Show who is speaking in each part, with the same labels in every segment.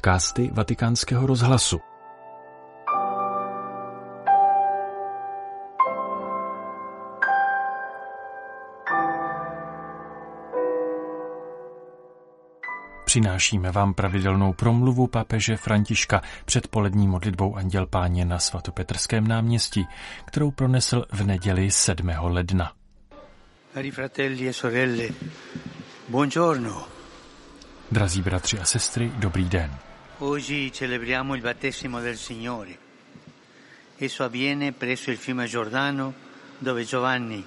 Speaker 1: podcasty Vatikánského rozhlasu. Přinášíme vám pravidelnou promluvu papeže Františka před polední modlitbou Anděl Páně na svatopetrském náměstí, kterou pronesl v neděli 7. ledna.
Speaker 2: Cari fratelli e sorelle, buongiorno.
Speaker 1: Drazí bratři a sestry, dobrý den.
Speaker 2: Oggi celebriamo il battesimo del Signore. Esso avviene presso il fiume Giordano, dove Giovanni,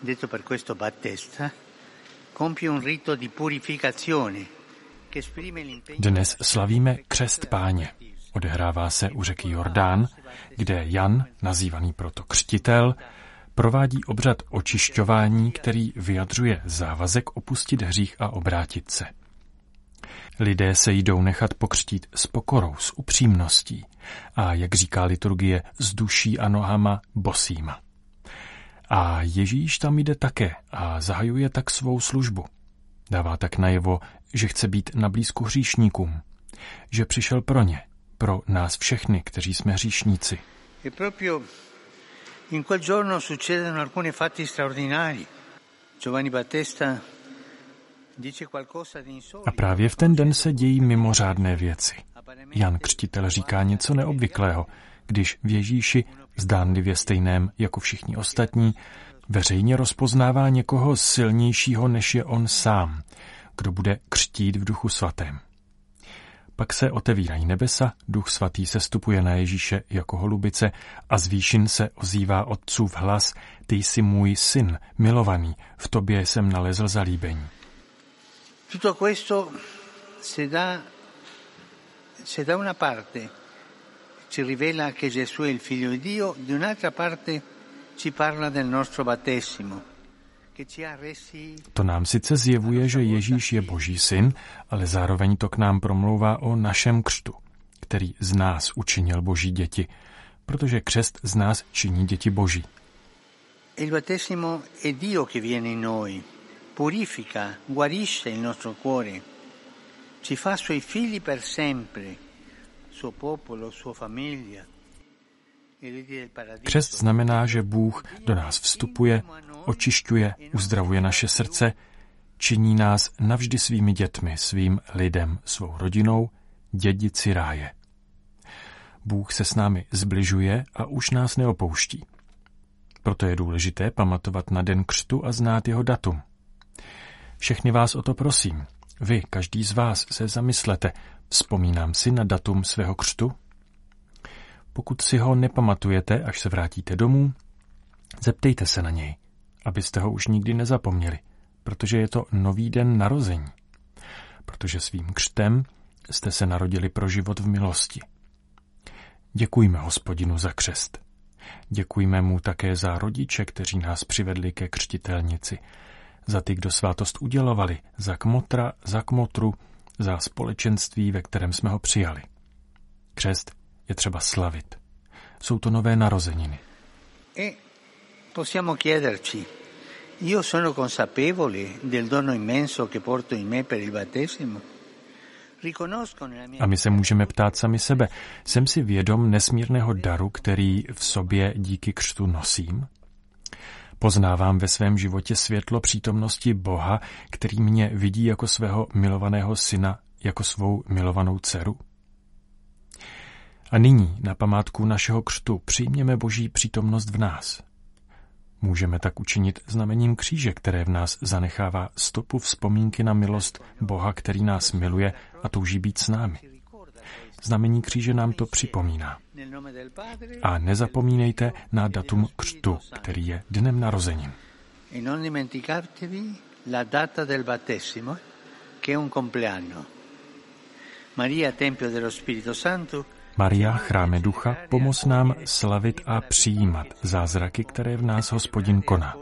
Speaker 2: detto per questo Battista, compie un rito di purificazione che esprime l'impegno
Speaker 1: Dnes slavíme křest páně. Odehrává se u řeky Jordán, kde Jan, nazývaný proto křtitel, provádí obřad očišťování, který vyjadřuje závazek opustit hřích a obrátit se. Lidé se jdou nechat pokřtít s pokorou, s upřímností a, jak říká liturgie, s duší a nohama bosýma. A Ježíš tam jde také a zahajuje tak svou službu. Dává tak najevo, že chce být na blízku hříšníkům, že přišel pro ně, pro nás všechny, kteří jsme hříšníci.
Speaker 2: E proprio in quel giorno succedono alcuni fatti straordinari. Giovanni Battista
Speaker 1: A právě v ten den se dějí mimořádné věci. Jan Křtitel říká něco neobvyklého, když v Ježíši, zdánlivě stejném jako všichni ostatní, veřejně rozpoznává někoho silnějšího než je on sám, kdo bude křtít v duchu svatém. Pak se otevírají nebesa, duch svatý se stupuje na Ježíše jako holubice a z výšin se ozývá otcův hlas, ty jsi můj syn, milovaný, v tobě jsem nalezl zalíbení.
Speaker 2: Tutto questo se da, se da una parte ci rivela che Gesù è il figlio di Dio, di un'altra parte ci parla del nostro battesimo,
Speaker 1: To nám sice zjevuje, že Ježíš je boží syn, ale zároveň to k nám promlouvá o našem křtu, který z nás učinil boží děti, protože křest z nás činí děti boží.
Speaker 2: Il battesimo è Dio che viene in noi, purifica, guarisce il nostro cuore, ci fa suoi figli per sempre, suo popolo, sua famiglia. paradiso.
Speaker 1: Křest znamená, že Bůh do nás vstupuje, očišťuje, uzdravuje naše srdce, činí nás navždy svými dětmi, svým lidem, svou rodinou, dědici ráje. Bůh se s námi zbližuje a už nás neopouští. Proto je důležité pamatovat na den křtu a znát jeho datum. Všechny vás o to prosím. Vy, každý z vás, se zamyslete, vzpomínám si na datum svého křtu? Pokud si ho nepamatujete, až se vrátíte domů, zeptejte se na něj, abyste ho už nikdy nezapomněli, protože je to nový den narození. Protože svým křtem jste se narodili pro život v milosti. Děkujme hospodinu za křest. Děkujme mu také za rodiče, kteří nás přivedli ke křtitelnici, za ty, kdo svátost udělovali, za kmotra, za kmotru, za společenství, ve kterém jsme ho přijali. Křest je třeba slavit. Jsou to nové narozeniny.
Speaker 2: E possiamo chiederci, io sono consapevole del dono immenso che porto in me per il battesimo?
Speaker 1: A my se můžeme ptát sami sebe, jsem si vědom nesmírného daru, který v sobě díky křtu nosím? Poznávám ve svém životě světlo přítomnosti Boha, který mě vidí jako svého milovaného syna, jako svou milovanou dceru? A nyní, na památku našeho křtu, přijměme Boží přítomnost v nás. Můžeme tak učinit znamením kříže, které v nás zanechává stopu vzpomínky na milost Boha, který nás miluje a touží být s námi. Znamení kříže nám to připomíná. A nezapomínejte na datum křtu, který je dnem narozenin.
Speaker 2: e non dimenticatevi la data del battesimo, che è un compleanno. Maria, Tempio dello Spirito Santo,
Speaker 1: Maria, chráme ducha, pomoz nám slavit a přijímat zázraky, které v nás hospodin koná.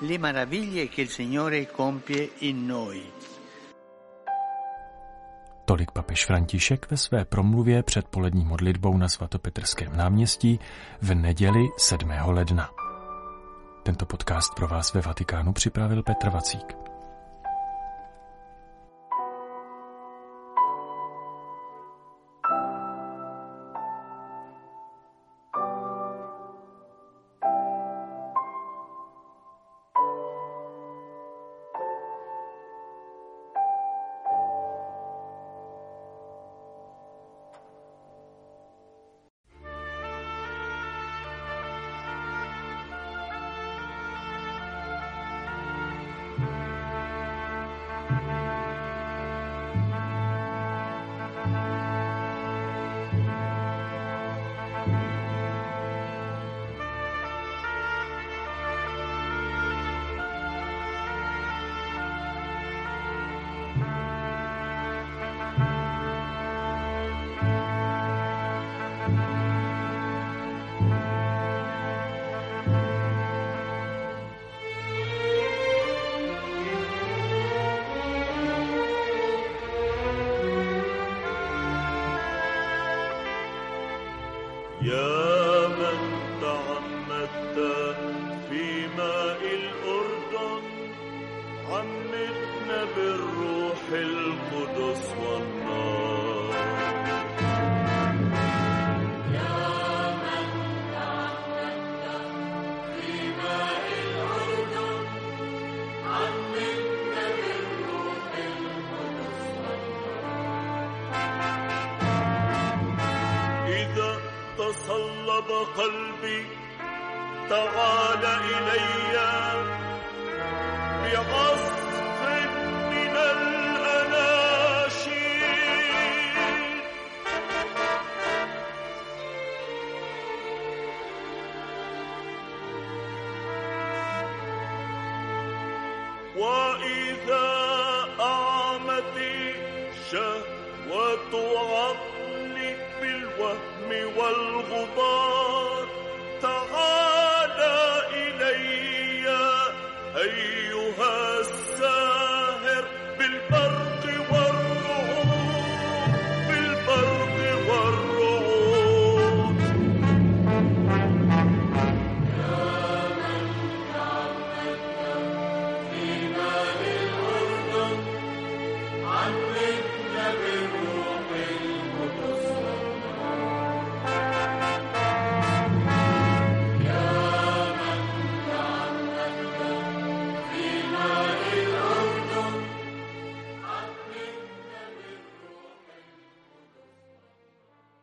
Speaker 2: le meraviglie che il Signore compie in noi.
Speaker 1: Tolik papež František ve své promluvě před polední modlitbou na svatopetrském náměstí v neděli 7. ledna. Tento podcast pro vás ve Vatikánu připravil Petr Vacík.
Speaker 3: يا من تعمدت في ماء الأردن عمدنا بالروح القدس تصلب قلبي تعال إلي. بعصف من الأناشيد الوهم والغبار تعالى